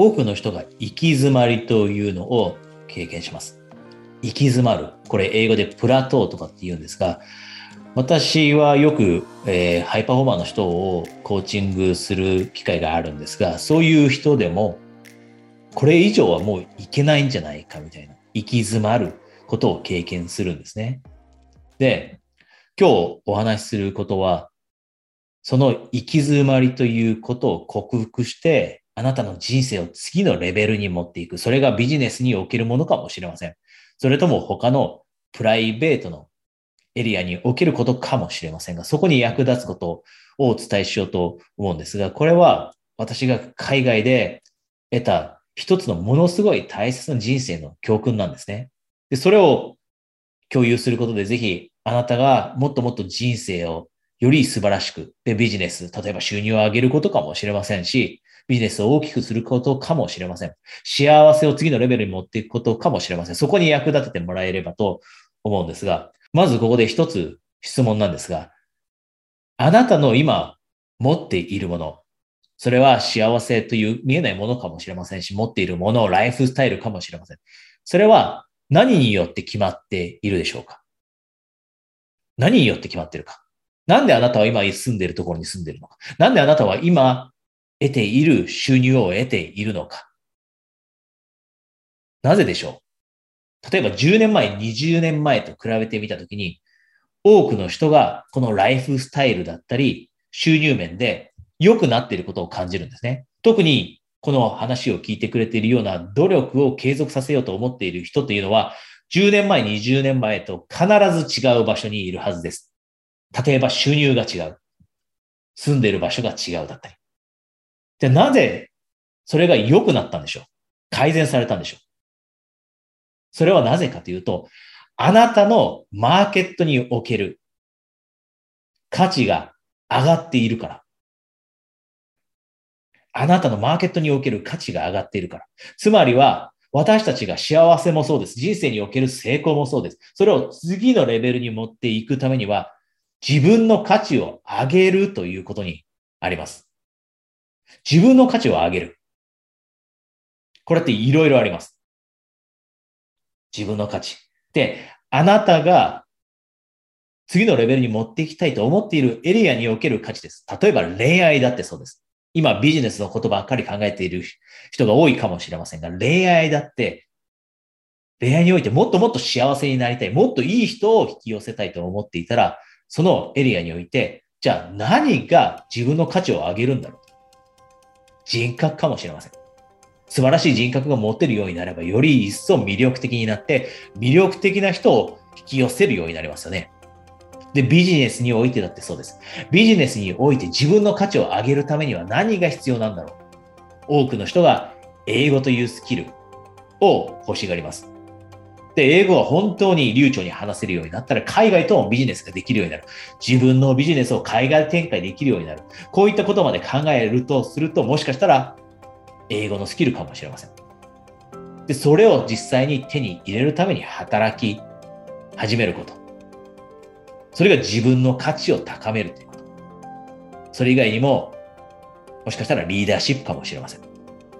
多くの人が行き詰まりというのを経験します。行き詰まる。これ英語でプラトーとかって言うんですが、私はよく、えー、ハイパフォーマーの人をコーチングする機会があるんですが、そういう人でも、これ以上はもういけないんじゃないかみたいな、行き詰まることを経験するんですね。で、今日お話しすることは、その行き詰まりということを克服して、あなたの人生を次のレベルに持っていく。それがビジネスにおけるものかもしれません。それとも他のプライベートのエリアにおけることかもしれませんが、そこに役立つことをお伝えしようと思うんですが、これは私が海外で得た一つのものすごい大切な人生の教訓なんですね。で、それを共有することで、ぜひあなたがもっともっと人生をより素晴らしく、で、ビジネス、例えば収入を上げることかもしれませんし、ビジネスを大きくすることかもしれません。幸せを次のレベルに持っていくことかもしれません。そこに役立ててもらえればと思うんですが、まずここで一つ質問なんですが、あなたの今持っているもの、それは幸せという見えないものかもしれませんし、持っているもの、ライフスタイルかもしれません。それは何によって決まっているでしょうか？何によって決まっているか？なんであなたは今住んでいるところに住んでいるのか？なんであなたは今得ている収入を得ているのかなぜでしょう？例えば10年前、20年前と比べてみたときに、多くの人がこのライフスタイルだったり、収入面で良くなっていることを感じるんですね。特にこの話を聞いてくれているような努力を継続させようと思っている人というのは、10年前、20年前と必ず違う場所にいるはずです。例えば収入が違う。住んでいる場所が違うだったり。じゃあなぜそれが良くなったんでしょう？改善されたんでしょう？それはなぜかというと、あなたのマーケットにおける価値が上がっているから。あなたのマーケットにおける価値が上がっているから。つまりは、私たちが幸せもそうです。人生における成功もそうです。それを次のレベルに持っていくためには、自分の価値を上げるということにあります。自分の価値を上げる。これっていろいろあります。自分の価値。で、あなたが次のレベルに持っていきたいと思っているエリアにおける価値です。例えば恋愛だってそうです。今ビジネスのことばっかり考えている人が多いかもしれませんが、恋愛だって恋愛においてもっともっと幸せになりたい、もっといい人を引き寄せたいと思っていたら、そのエリアにおいて、じゃあ何が自分の価値を上げるんだろう人格かもしれません。素晴らしい人格が持てるようになれば、より一層魅力的になって、魅力的な人を引き寄せるようになりますよね。で、ビジネスにおいてだってそうです。ビジネスにおいて自分の価値を上げるためには何が必要なんだろう。多くの人が英語というスキルを欲しがります。で、英語は本当に流暢に話せるようになったら、海外ともビジネスができるようになる。自分のビジネスを海外展開できるようになる。こういったことまで考えるとすると、もしかしたら、英語のスキルかもしれません。で、それを実際に手に入れるために働き始めること。それが自分の価値を高めるということ。それ以外にも、もしかしたらリーダーシップかもしれません。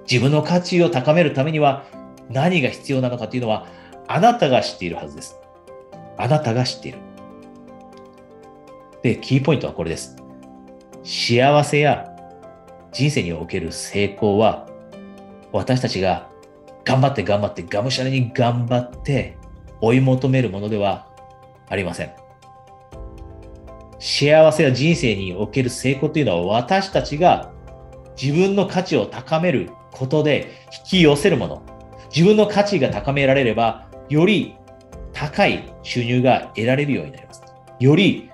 自分の価値を高めるためには何が必要なのかというのは、あなたが知っているはずです。あなたが知っている。で、キーポイントはこれです。幸せや人生における成功は、私たちが頑張って頑張って、がむしゃらに頑張って追い求めるものではありません。幸せや人生における成功というのは私たちが自分の価値を高めることで引き寄せるもの。自分の価値が高められればより高い収入が得られるようになります。より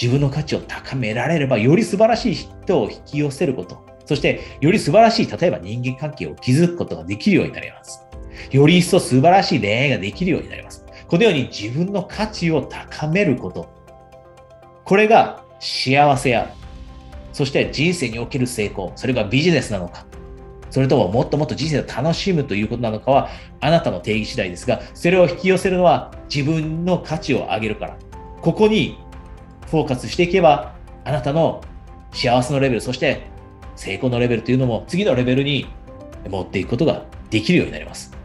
自分の価値を高められれば、より素晴らしい人を引き寄せること、そしてより素晴らしい、例えば人間関係を築くことができるようになります。より一層素晴らしい恋愛ができるようになります。このように自分の価値を高めること。これが幸せや、そして人生における成功、それがビジネスなのか、それとももっともっと人生を楽しむということなのかはあなたの定義次第ですが、それを引き寄せるのは自分の価値を上げるから。ここにフォーカスしていけば、あなたの幸せのレベル、そして成功のレベルというのも次のレベルに持っていくことができるようになります。